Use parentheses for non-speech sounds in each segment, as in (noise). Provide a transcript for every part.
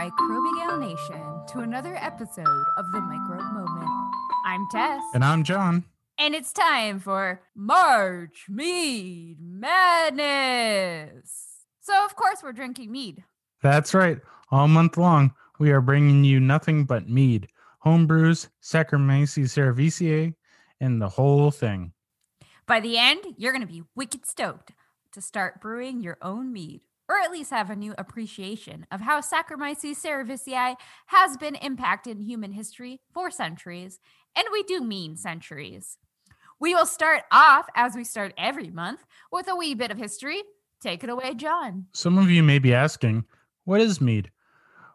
Microbigale Nation to another episode of the Microbe Moment. I'm Tess, And I'm John. and it's time for March Mead Madness. So, of course, we're drinking mead. That's right. All month long, we are bringing you nothing but mead, home brews, Saccharomyces cerevisiae, and the whole thing. By the end, you're going to be wicked stoked to start brewing your own mead, or at least have a new appreciation of how Saccharomyces cerevisiae has been impacting human history for centuries, and we do mean centuries. We will start off, as we start every month, with a wee bit of history. Take it away, John. Some of you may be asking, what is mead?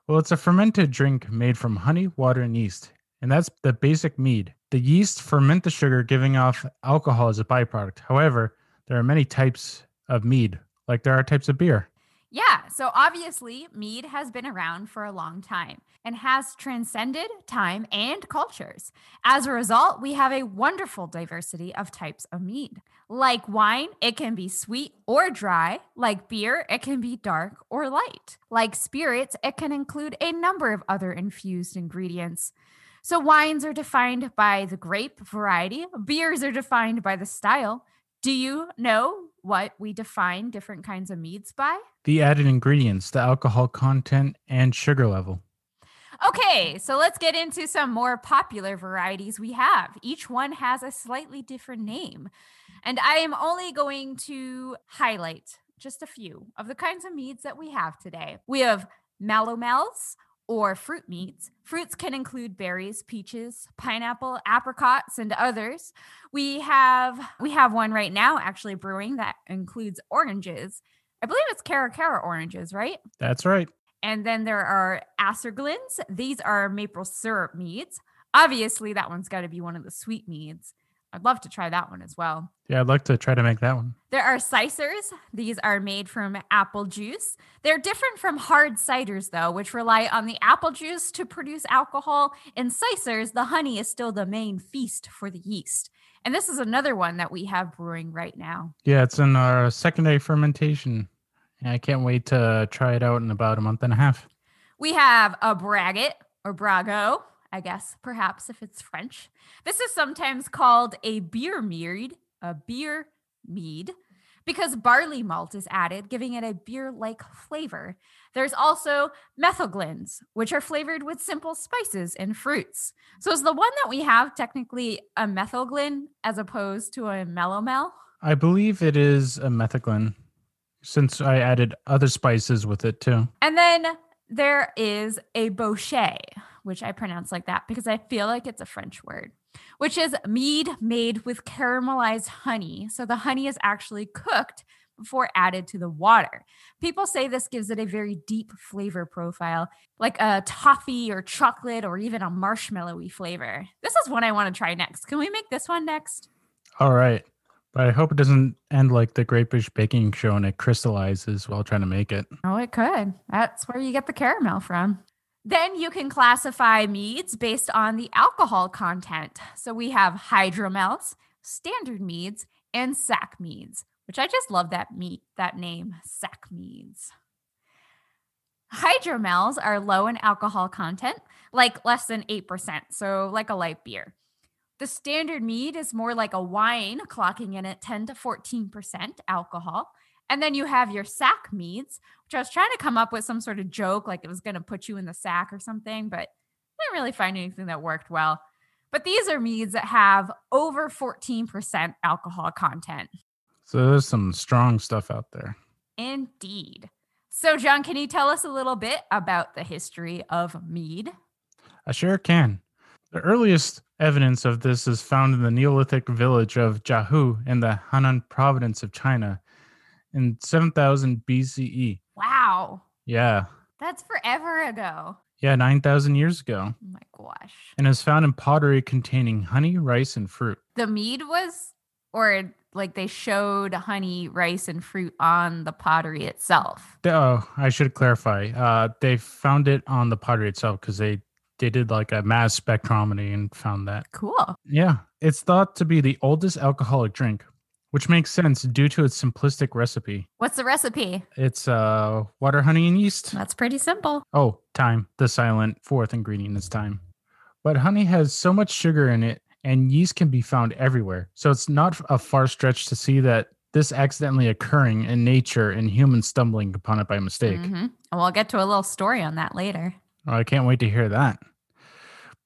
Well, it's a fermented drink made from honey, water, and yeast. And that's the basic mead. The yeast ferment the sugar, giving off alcohol as a byproduct. However, there are many types of mead, like there are types of beer. Yeah, so obviously, mead has been around for a long time and has transcended time and cultures. As a result, we have a wonderful diversity of types of mead. Like wine, it can be sweet or dry. Like beer, it can be dark or light. Like spirits, it can include a number of other infused ingredients. So, wines are defined by the grape variety, beers are defined by the style. Do you know what we define different kinds of meads by? The added ingredients, the alcohol content, and sugar level. Okay, so let's get into some more popular varieties we have. Each one has a slightly different name. And I am only going to highlight just a few of the kinds of meads that we have today. We have melomels or fruit meads. Fruits can include berries, peaches, pineapple, apricots, and others. We have we have one right now actually brewing that includes oranges. I believe it's Cara Cara oranges, right? That's right. And then there are acerglyns. These are maple syrup meads. Obviously, that one's got to be one of the sweet meads. I'd love to try that one as well. Yeah, I'd like to try to make that one. There are cysers. These are made from apple juice. They're different from hard ciders, though, which rely on the apple juice to produce alcohol. In cysers, the honey is still the main feast for the yeast. And this is another one that we have brewing right now. Yeah, it's in our secondary fermentation. And I can't wait to try it out in about a month and a half. We have a braggot or brago, I guess, perhaps if it's French. This is sometimes called a beer mead, a beer mead, because barley malt is added, giving it a beer like flavor. There's also metheglins, which are flavored with simple spices and fruits. So is the one that we have technically a metheglin as opposed to a melomel? I believe it is a metheglin since I added other spices with it too. And then there is a bochet, which I pronounce like that because I feel like it's a French word, which is mead made with caramelized honey. So the honey is actually cooked before added to the water. People say this gives it a very deep flavor profile, like a toffee or chocolate or even a marshmallowy flavor. This is one I want to try next. Can we make this one next? All right. But I hope it doesn't end like the Great British Baking Show and it crystallizes while trying to make it. Oh, it could. That's where you get the caramel from. Then you can classify meads based on the alcohol content. So we have hydromels, standard meads, and sack meads, which I just love that meat, that name, sack meads. Hydromels are low in alcohol content, like less than 8%, so like a light beer. The standard mead is more like a wine, clocking in at 10 to 14% alcohol. And then you have your sack meads, which I was trying to come up with some sort of joke, like it was going to put you in the sack or something, but I didn't really find anything that worked well. But these are meads that have over 14% alcohol content. So there's some strong stuff out there. Indeed. So, John, can you tell us a little bit about the history of mead? I sure can. The earliest evidence of this is found in the Neolithic village of Jiahu in the Henan province of China in 7000 BCE. Wow, Yeah. that's forever ago. Yeah, 9,000 years ago. Oh my gosh. And is found in pottery containing honey, rice, and fruit. The mead was, or like they showed honey, rice, and fruit on the pottery itself. Oh, I should clarify. Uh, they found it on the pottery itself because they, they did like a mass spectrometry and found that. Cool. Yeah. It's thought to be the oldest alcoholic drink, which makes sense due to its simplistic recipe. What's the recipe? It's uh, water, honey, and yeast. That's pretty simple. Oh, time. The silent fourth ingredient is time. But honey has so much sugar in it, and yeast can be found everywhere. So it's not a far stretch to see that this accidentally occurring in nature and humans stumbling upon it by mistake. Mhm. And we'll get to a little story on that later. Oh, I can't wait to hear that.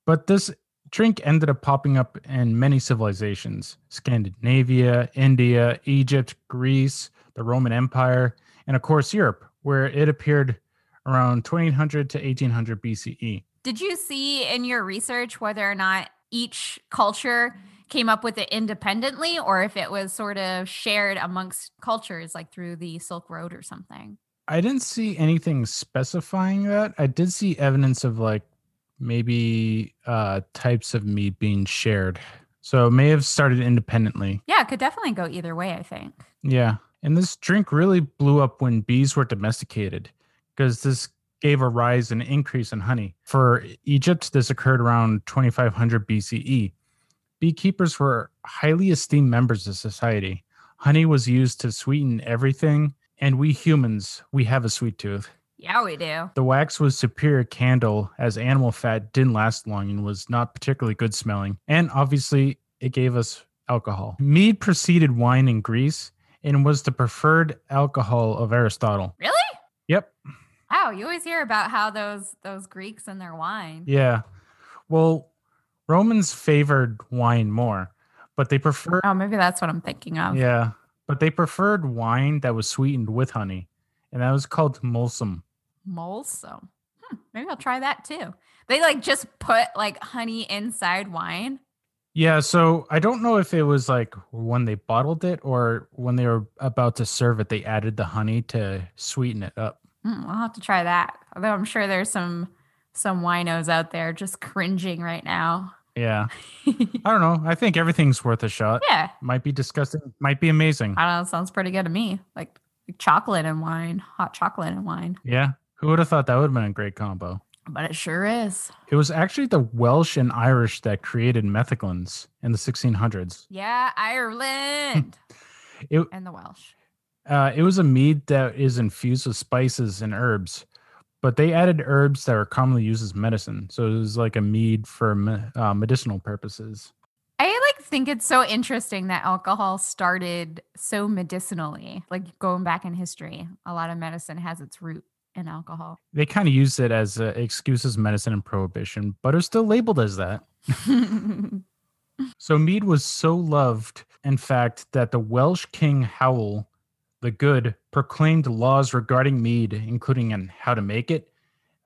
But this drink ended up popping up in many civilizations Scandinavia, India, Egypt, Greece, the Roman Empire, and of course, Europe, where it appeared around 2800 to 1800 BCE. Did you see in your research whether or not each culture came up with it independently or if it was sort of shared amongst cultures like through the Silk Road or something? I didn't see anything specifying that. I did see evidence of like maybe uh, types of meat being shared. So it may have started independently. Yeah, it could definitely go either way, I think. Yeah. And this drink really blew up when bees were domesticated because this gave a rise and increase in honey. For Egypt, this occurred around 2500 BCE. Beekeepers were highly esteemed members of society. Honey was used to sweeten everything, and we humans, we have a sweet tooth. Yeah, we do. The wax was superior candle as animal fat didn't last long and was not particularly good smelling. And obviously, it gave us alcohol. Mead preceded wine in Greece and was the preferred alcohol of Aristotle. Really? Yep. Wow, you always hear about how those those Greeks and their wine. Yeah. Well, Romans favored wine more, but they preferred Oh, maybe that's what I'm thinking of. yeah, but they preferred wine that was sweetened with honey, and that was called mulsum. Molso. Hmm, maybe I'll try that too. They like just put like honey inside wine. Yeah, so I don't know if it was like when they bottled it or when they were about to serve it, they added the honey to sweeten it up. Hmm, I'll have to try that. Although I'm sure there's some some winos out there just cringing right now. Yeah. (laughs) I don't know. I think everything's worth a shot. yeah, Might be disgusting, might be amazing. I don't know. Sounds pretty good to me. Like, like chocolate and wine, hot chocolate and wine. Yeah. Who would have thought that would have been a great combo? But it sure is. It was actually the Welsh and Irish that created metheglins in the 1600s. Yeah, Ireland (laughs) It, and the Welsh. uh, it was a mead that is infused with spices and herbs, but they added herbs that are commonly used as medicine. So it was like a mead for me- uh, medicinal purposes. I like think it's so interesting that alcohol started so medicinally. Like going back in history, a lot of medicine has its root in alcohol. They kind of used it as uh, excuses medicine and prohibition, but are still labeled as that. (laughs) So mead was so loved, in fact, that the Welsh king Howell the Good proclaimed laws regarding mead, including on how to make it,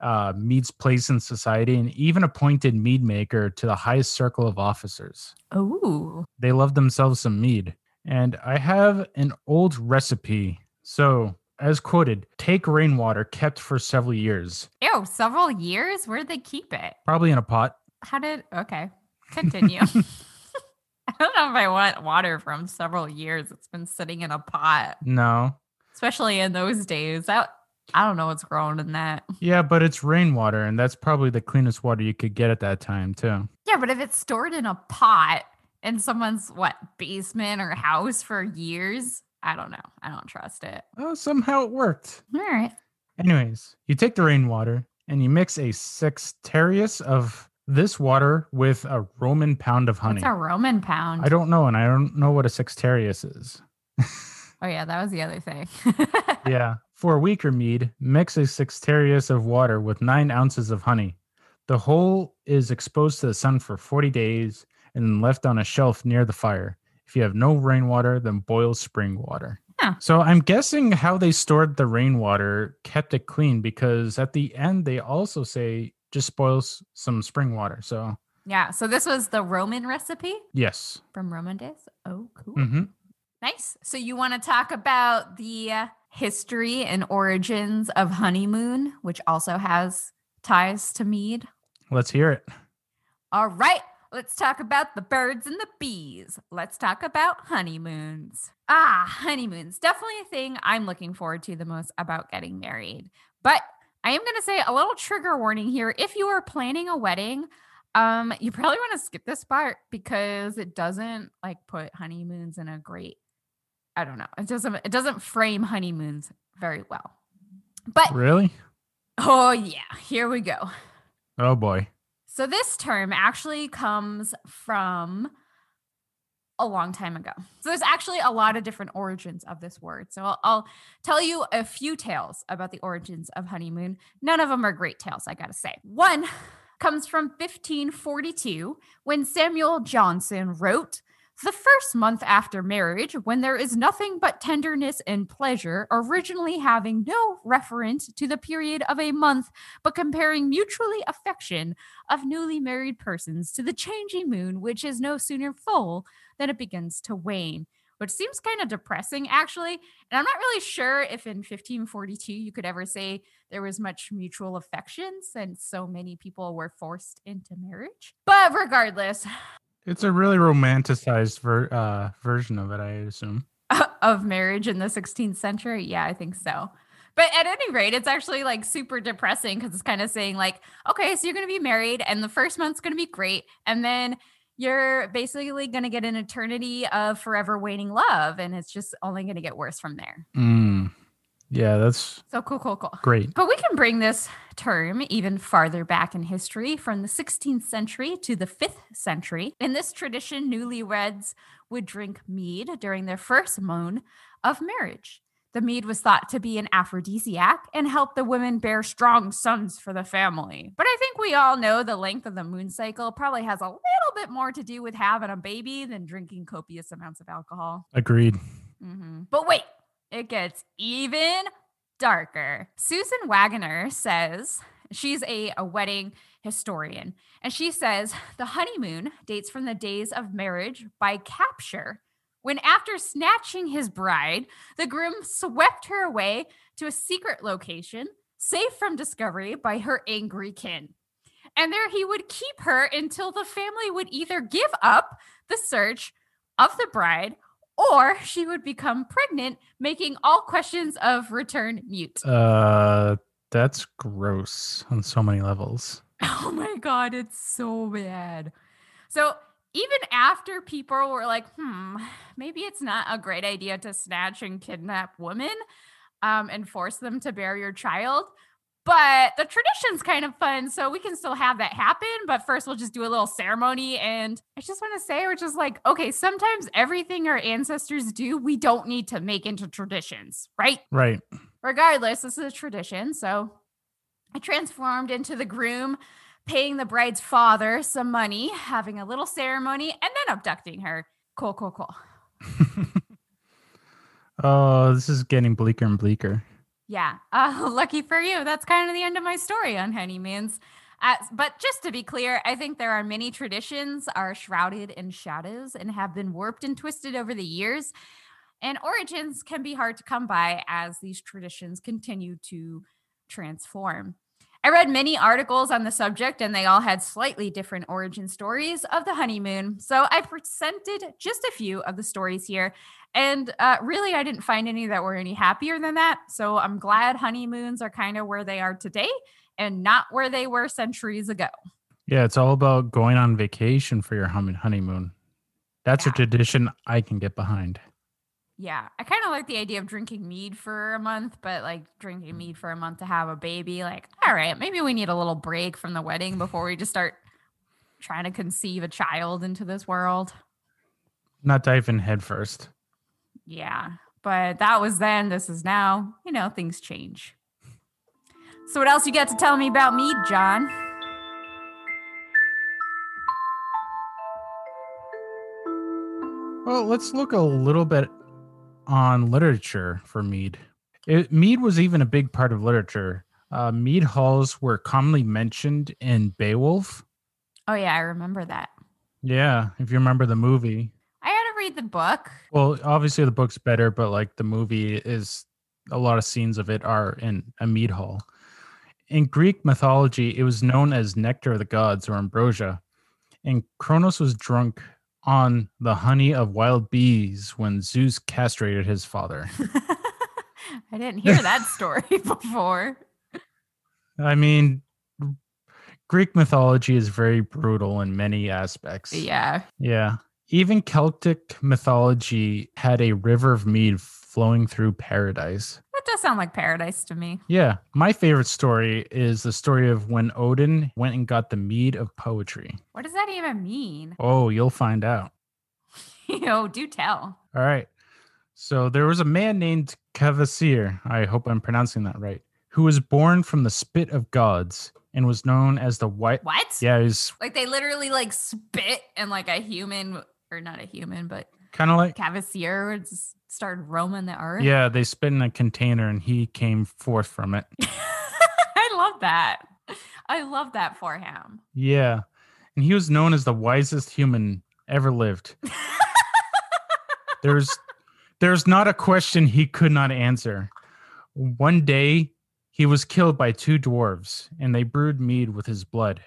uh, mead's place in society, and even appointed mead maker to the highest circle of officers. Oh, They loved themselves some mead. And I have an old recipe. So, as quoted, take rainwater kept for several years, Ew, several years? Where did they keep it? probably in a pot. How did okay. Continue. (laughs) (laughs) I don't know if I want water from several years. It's been sitting in a pot, No. especially in those days. That I don't know what's growing in that. Yeah, but it's rainwater, and that's probably the cleanest water you could get at that time, too. Yeah, but if it's stored in a pot in someone's what basement or house for years, I don't know. I don't trust it. Oh, somehow it worked. All right. Anyways, you take the rainwater and you mix a sextarius of this water with a Roman pound of honey. What's a Roman pound? I don't know, and I don't know what a sextarius is. (laughs) oh yeah, that was the other thing. (laughs) yeah. For a weaker mead, mix a sextarius of water with nine ounces of honey. The whole is exposed to the sun for 40 days and then left on a shelf near the fire. If you have no rainwater, then boil spring water. Huh. So I'm guessing how they stored the rainwater kept it clean because at the end they also say just boil some spring water. So yeah. So this was the Roman recipe yes. from Roman days. Oh, cool. Mm-hmm. Nice. So you want to talk about the uh, history and origins of honeymoon, which also has ties to mead. Let's hear it. All right, let's talk about the birds and the bees. Let's talk about honeymoons. Ah, honeymoons. Definitely a thing I'm looking forward to the most about getting married. But I am going to say a little trigger warning here. If you are planning a wedding, um, you probably want to skip this part because it doesn't like put honeymoons in a great I don't know. It doesn't it doesn't frame honeymoons very well. But Really? oh yeah, here we go. Oh boy. So this term actually comes from a long time ago. So there's actually a lot of different origins of this word. So I'll, I'll tell you a few tales about the origins of honeymoon. None of them are great tales, I got to say. One comes from 1542 when Samuel Johnson wrote the first month after marriage, when there is nothing but tenderness and pleasure, originally having no reference to the period of a month, but comparing mutually affection of newly married persons to the changing moon, which is no sooner full than it begins to wane. Which seems kind of depressing, actually. And I'm not really sure if in 1542 you could ever say there was much mutual affection since so many people were forced into marriage. But regardless, It's a really romanticized ver- uh, version of it, I assume. (laughs) of marriage in the 16th century. Yeah, I think so. But at any rate, it's actually like super depressing because it's kind of saying, like, okay, so you're going to be married and the first month's going to be great. And then you're basically going to get an eternity of forever waning love. And it's just only going to get worse from there. Mm. Yeah, that's So cool, cool, cool. great. But we can bring this term even farther back in history from the 16th century to the 5th century. In this tradition, newlyweds would drink mead during their first moon of marriage. The mead was thought to be an aphrodisiac and help the women bear strong sons for the family. But I think we all know the length of the moon cycle probably has a little bit more to do with having a baby than drinking copious amounts of alcohol. Agreed. Mhm. But wait, it gets even darker. Susan Waggoner says she's a, a wedding historian, and she says the honeymoon dates from the days of marriage by capture. When, after snatching his bride, the groom swept her away to a secret location, safe from discovery by her angry kin. And there he would keep her until the family would either give up the search of the bride or she would become pregnant, making all questions of return mute. Uh, that's gross on so many levels. (laughs) Oh my God, it's so bad. So, even after people were like, hmm, maybe it's not a great idea to snatch and kidnap women um, and force them to bear your child. But the tradition's kind of fun, so we can still have that happen. But first, we'll just do a little ceremony. And I just want to say, we're just like, okay, sometimes everything our ancestors do, we don't need to make into traditions, right? Right. Regardless, this is a tradition. So I transformed into the groom, paying the bride's father some money, having a little ceremony, and then abducting her. Cool, cool, cool. (laughs) oh, this is getting bleaker and bleaker. Yeah. (laughs) Uh, lucky for you. That's kind of the end of my story on honeymoons. Uh, but just to be clear, I think there are many traditions are shrouded in shadows and have been warped and twisted over the years. And origins can be hard to come by as these traditions continue to transform. I read many articles on the subject, and they all had slightly different origin stories of the honeymoon. So I presented just a few of the stories here. And uh, really, I didn't find any that were any happier than that. So I'm glad honeymoons are kind of where they are today and not where they were centuries ago. Yeah, it's all about going on vacation for your honeymoon. That's Yeah. a tradition I can get behind. Yeah, I kind of like the idea of drinking mead for a month, but like drinking mead for a month to have a baby, like, all right, maybe we need a little break from the wedding before we just start trying to conceive a child into this world. Not dive in head. Yeah, but that was then. This is now. You know, things change. So, what else you got to tell me about mead, John? Well, let's look a little bit on literature for mead. It, mead was even a big part of literature. Uh, mead halls were commonly mentioned in Beowulf. Oh, yeah, I remember that. Yeah, if you remember the movie. I had to read the book. Well, obviously the book's better, but like the movie is a lot of scenes of it are in a mead hall. In Greek mythology, it was known as nectar of the gods or ambrosia. And Kronos was drunk on the honey of wild bees when Zeus castrated his father. (laughs) I didn't hear that story (laughs) before. I mean, Greek mythology is very brutal in many aspects. Yeah. Yeah. Even Celtic mythology had a river of mead flowing through paradise. That does sound like paradise to me. Yeah, my favorite story is the story of when Odin went and got the mead of poetry. What does that even mean? Oh, you'll find out. (laughs) Yo, do tell. All right. So there was a man named Kvasir, I hope I'm pronouncing that right, who was born from the spit of gods and was known as the white. What? Yeah, he's Like they literally like spit and like a human or not a human, but kind of like Cavasier just started roaming the earth. yeah, they spit in a container and he came forth from it. (laughs) I love that. I love that for him. Yeah. And he was known as the wisest human ever lived. (laughs) There's there's not a question he could not answer. One day he was killed by two dwarves and they brewed mead with his blood.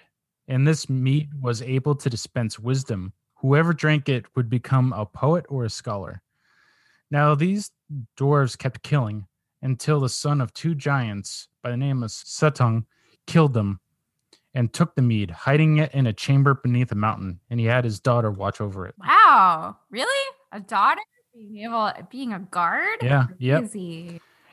And this mead was able to dispense wisdom. Whoever drank it would become a poet or a scholar. Now these dwarves kept killing until the son of two giants by the name of Suttung killed them and took the mead, hiding it in a chamber beneath a mountain, and he had his daughter watch over it. Wow. Really? A daughter being able being a guard? Yeah, yep.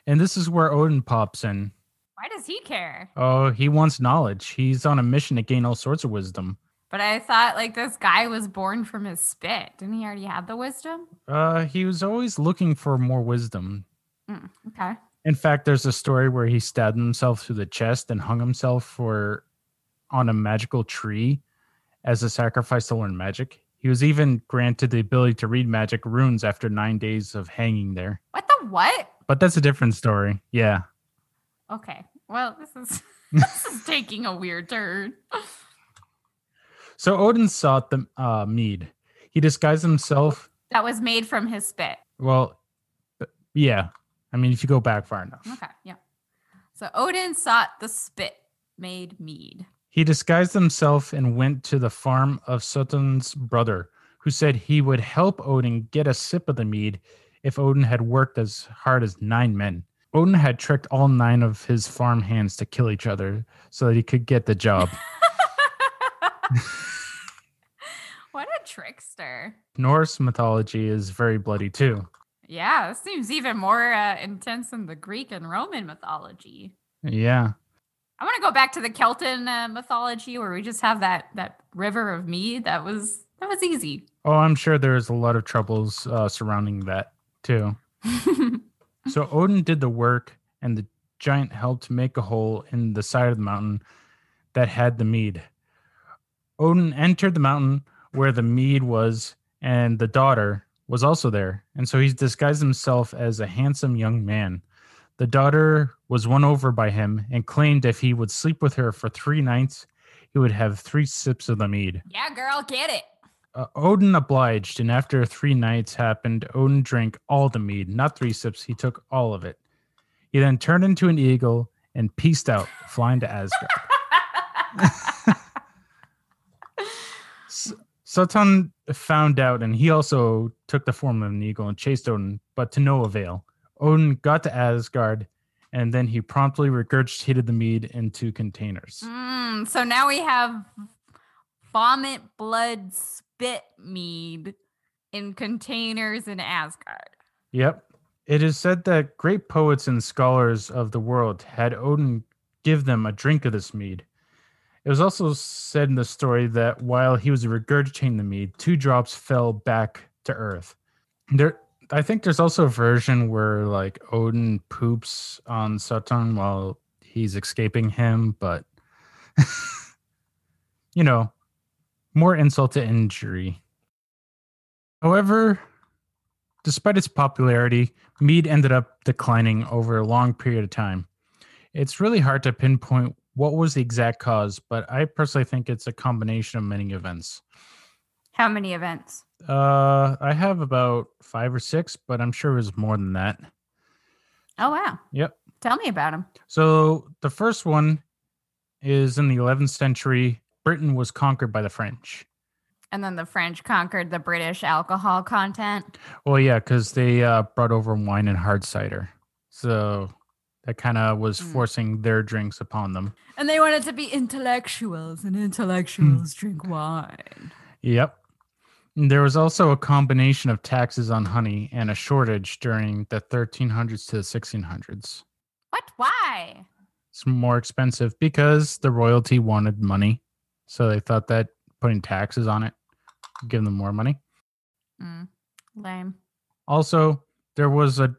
And this is where Odin pops in. Why does he care? Oh, he wants knowledge. He's on a mission to gain all sorts of wisdom. But I thought like this guy was born from his spit. Didn't he already have the wisdom? Uh, he was always looking for more wisdom. Mm, okay. In fact, there's a story where he stabbed himself through the chest and hung himself for on a magical tree as a sacrifice to learn magic. He was even granted the ability to read magic runes after nine days of hanging there. What the what? But that's a different story. Yeah. Okay. Well, this is (laughs) this is (laughs) taking a weird turn. So Odin sought the uh, mead. He disguised himself. That was made from his spit. Well, yeah. I mean, if you go back far enough. Okay. Yeah. So Odin sought the spit made mead. He disguised himself and went to the farm of Suttung's brother, who said he would help Odin get a sip of the mead if Odin had worked as hard as nine men. Odin had tricked all nine of his farm hands to kill each other so that he could get the job. (laughs) (laughs) what a trickster. Norse mythology is very bloody too. Yeah, this seems even more uh, intense than the Greek and Roman mythology. Yeah. I want to go back to the Celtic uh, mythology where we just have that that river of mead. That was that was easy. Oh, I'm sure there's a lot of troubles uh, surrounding that too. (laughs) So Odin did the work, and the giant helped make a hole in the side of the mountain that had the mead. Odin entered the mountain where the mead was, and the daughter was also there. And so he disguised himself as a handsome young man. The daughter was won over by him and claimed if he would sleep with her for three nights, he would have three sips of the mead. yeah, girl, get it. Uh, Odin obliged, and after three nights happened, Odin drank all the mead, not three sips. He took all of it. He then turned into an eagle and peaced out, flying to Asgard. (laughs) S- Sutton found out, and he also took the form of an eagle and chased Odin, but to no avail. Odin got to Asgard, and then he promptly regurgitated the mead into containers. Mm, so now we have vomit, blood, spit mead in containers in Asgard. Yep. It is said that great poets and scholars of the world had Odin give them a drink of this mead. It was also said in the story that while he was regurgitating the mead, two drops fell back to earth. There, I think there's also a version where like Odin poops on Sutton while he's escaping him, but (laughs) you know, more insult to injury. However, despite its popularity, mead ended up declining over a long period of time. It's really hard to pinpoint what was the exact cause, but I personally think it's a combination of many events. How many events? Uh, I have about five or six, but I'm sure it was more than that. Oh, wow. Yep. Tell me about them. So the first one is in the 11th century. Britain was conquered by the French. And then the French conquered the British alcohol content. Well, yeah, because they uh, brought over wine and hard cider, so that kind of was Mm. forcing their drinks upon them. And they wanted to be intellectuals, and intellectuals drink wine. Yep. There was also a combination of taxes on honey and a shortage during the 1300s to the 1600s. What? Why? It's more expensive because the royalty wanted money. So they thought that putting taxes on it would give them more money. Mm, lame. Also, there was a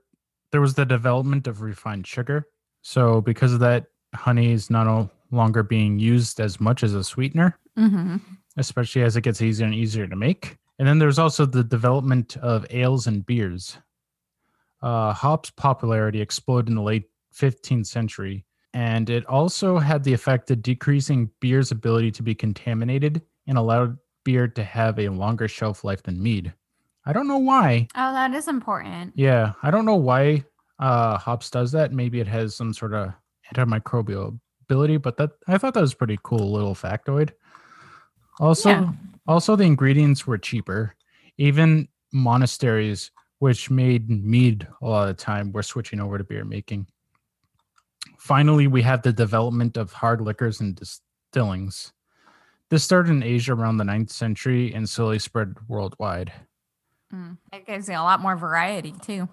there was the development of refined sugar. So because of that, honey is not no longer being used as much as a sweetener, Mm-hmm. especially as it gets easier and easier to make. And then there's also the development of ales and beers. Uh, hops' popularity exploded in the late 15th century, and it also had the effect of decreasing beer's ability to be contaminated and allowed beer to have a longer shelf life than mead. I don't know why. Oh, that is important. Yeah, I don't know why uh, hops does that. Maybe it has some sort of antimicrobial ability, but that I thought that was pretty cool little factoid. Also, Yeah. also the ingredients were cheaper. Even monasteries, which made mead a lot of the time, were switching over to beer making. Finally, we have the development of hard liquors and distillings. This started in Asia around the 9th century and slowly spread worldwide. Mm. It gives you a lot more variety too.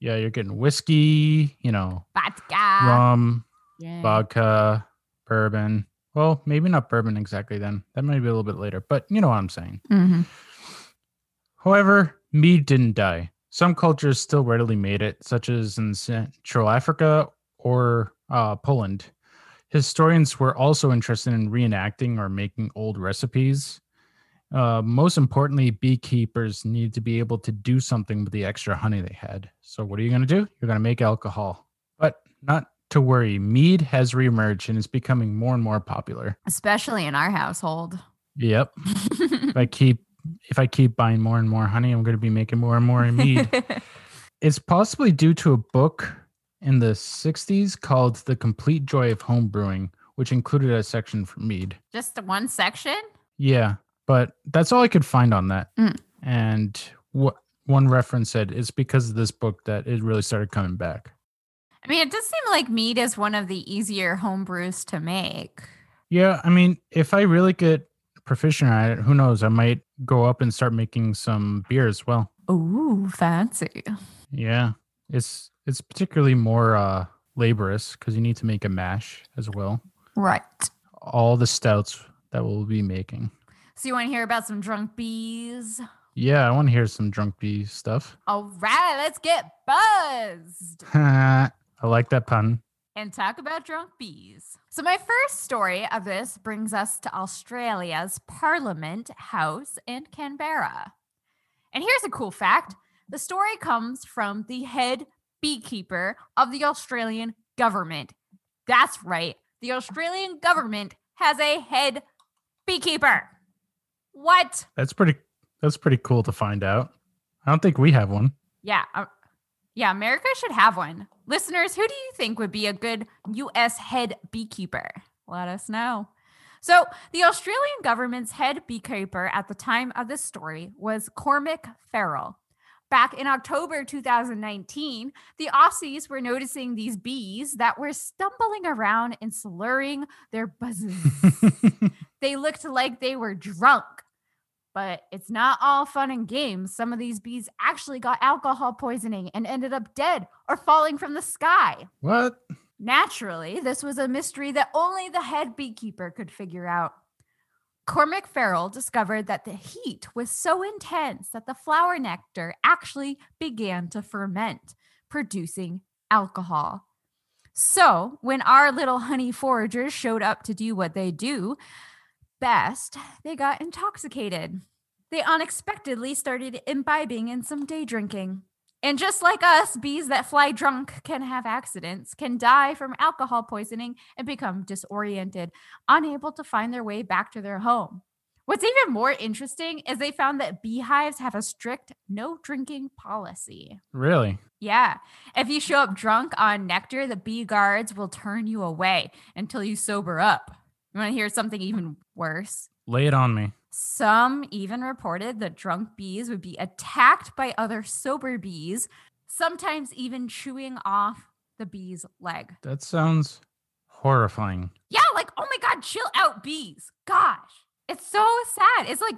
Yeah, you're getting whiskey, you know, Vodka. rum, yeah. vodka, bourbon. Well, maybe not bourbon exactly then. That might be a little bit later, but you know what I'm saying. Mhm. However, mead didn't die. Some cultures still readily made it, such as in Central Africa or uh, Poland. Historians were also interested in reenacting or making old recipes. Uh, most importantly, beekeepers need to be able to do something with the extra honey they had. So, what are you going to do? You're going to make alcohol. But not to worry, mead has reemerged and is becoming more and more popular. Especially in our household. Yep. (laughs) if I keep if I keep buying more and more honey, I'm going to be making more and more mead. (laughs) it's possibly due to a book in the 60s called The Complete Joy of Home Brewing, which included a section for mead. Just the one section? Yeah, but that's all I could find on that. Mm. And what one reference said it's because of this book that it really started coming back. I mean, it does seem like mead is one of the easier home brews to make. Yeah, I mean, if I really get proficient at it, who knows? I might go up and start making some beer as well. Ooh, fancy. Yeah, it's it's particularly more uh laborious because you need to make a mash as well. Right. All the stouts that we'll be making. So you want to hear about some drunk bees? Yeah, I want to hear some drunk bee stuff. All right, let's get buzzed (laughs) I like that pun. and talk about drunk bees. So my first story of this brings us to Australia's Parliament House in Canberra. And here's a cool fact. The story comes from the head beekeeper of the Australian government. That's right. The Australian government has a head beekeeper. What? That's pretty. That's pretty cool to find out. I don't think we have one. Yeah. uh, yeah, America should have one. Listeners, who do you think would be a good US head beekeeper? Let us know. So, the Australian government's head beekeeper at the time of this story was Cormac Farrell. Back in October 2019, the Aussies were noticing these bees that were stumbling around and slurring their buzzes. (laughs) they looked like they were drunk. But it's not all fun and games. Some of these bees actually got alcohol poisoning and ended up dead or falling from the sky. what? Naturally, this was a mystery that only the head beekeeper could figure out. Cormac Farrell discovered that the heat was so intense that the flower nectar actually began to ferment, producing alcohol. So, when our little honey foragers showed up to do what they do best, they got intoxicated. They unexpectedly started imbibing in some day drinking. And just like us, bees that fly drunk can have accidents, can die from alcohol poisoning, and become disoriented, unable to find their way back to their home. What's even more interesting is they found that beehives have a strict no drinking policy. Really? Yeah. If you show up drunk on nectar, the bee guards will turn you away until you sober up. You want to hear something even worse? Lay it on me. Some even reported that drunk bees would be attacked by other sober bees, sometimes even chewing off the bee's leg. That sounds horrifying. Yeah, like, oh my God, chill out, bees. Gosh, it's so sad. It's like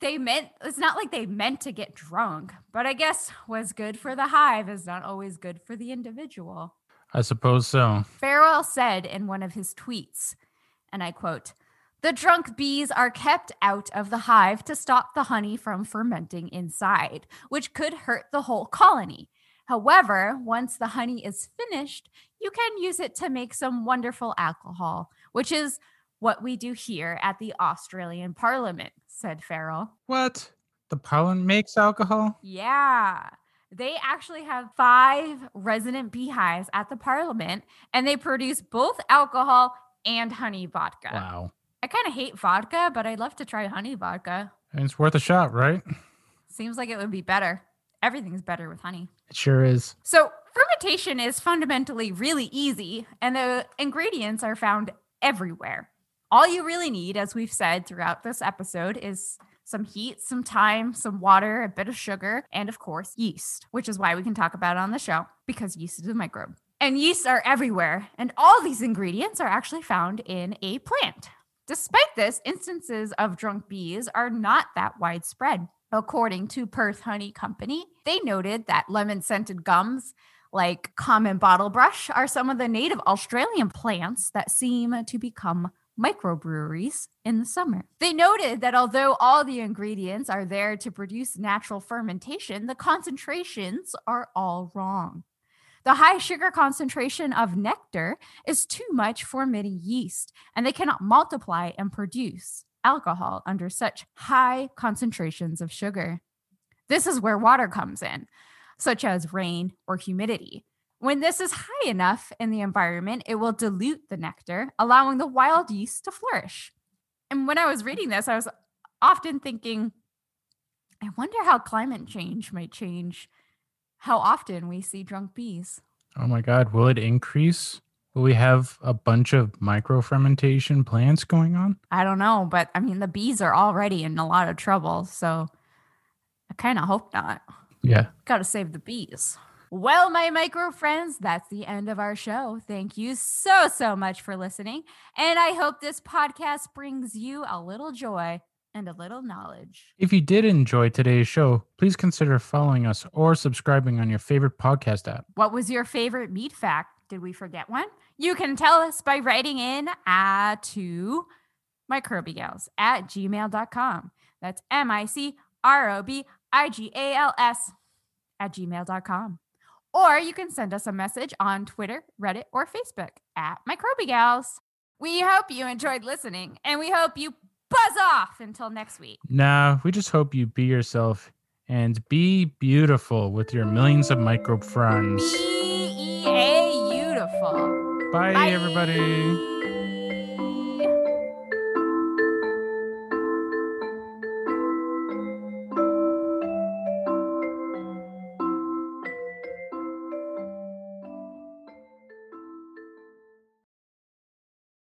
they meant it's not like they meant to get drunk, but I guess what's good for the hive is not always good for the individual. I suppose so. Farrell said in one of his tweets, and I quote, the drunk bees are kept out of the hive to stop the honey from fermenting inside, which could hurt the whole colony. However, once the honey is finished, you can use it to make some wonderful alcohol, which is what we do here at the Australian Parliament, said Farrell. What? The Parliament makes alcohol? Yeah. They actually have five resident beehives at the Parliament, and they produce both alcohol and honey vodka. Wow. I kind of hate vodka, but I'd love to try honey vodka. And it's worth a shot, right? Seems like it would be better. Everything's better with honey. It sure is. So, fermentation is fundamentally really easy, and the ingredients are found everywhere. All you really need, as we've said throughout this episode, is some heat, some time, some water, a bit of sugar, and of course, yeast, which is why we can talk about it on the show because yeast is a microbe. And yeasts are everywhere, and all these ingredients are actually found in a plant. Despite this, instances of drunk bees are not that widespread. According to Perth Honey Company, they noted that lemon scented gums like common bottle brush are some of the native Australian plants that seem to become microbreweries in the summer. They noted that although all the ingredients are there to produce natural fermentation, the concentrations are all wrong. The high sugar concentration of nectar is too much for many yeast, and they cannot multiply and produce alcohol under such high concentrations of sugar. This is where water comes in, such as rain or humidity. When this is high enough in the environment, it will dilute the nectar, allowing the wild yeast to flourish. And when I was reading this, I was often thinking, I wonder how climate change might change how often we see drunk bees. Oh my God. Will it increase? Will we have a bunch of micro fermentation plants going on? I don't know, but I mean, the bees are already in a lot of trouble. So I kind of hope not. Yeah. Got to save the bees. Well, my micro friends, that's the end of our show. Thank you so, so much for listening. And I hope this podcast brings you a little joy and a little knowledge. If you did enjoy today's show, please consider following us or subscribing on your favorite podcast app. What was your favorite meat fact? Did we forget one? You can tell us by writing in uh, to microbigals at gmail.com. That's M I C R O B I G A L S at gmail.com. Or you can send us a message on Twitter, Reddit, or Facebook at microbigals. We hope you enjoyed listening and we hope you buzz off until next week. Now, we just hope you be yourself and be beautiful with your millions of microbe friends. Be beautiful. Bye, Bye. everybody.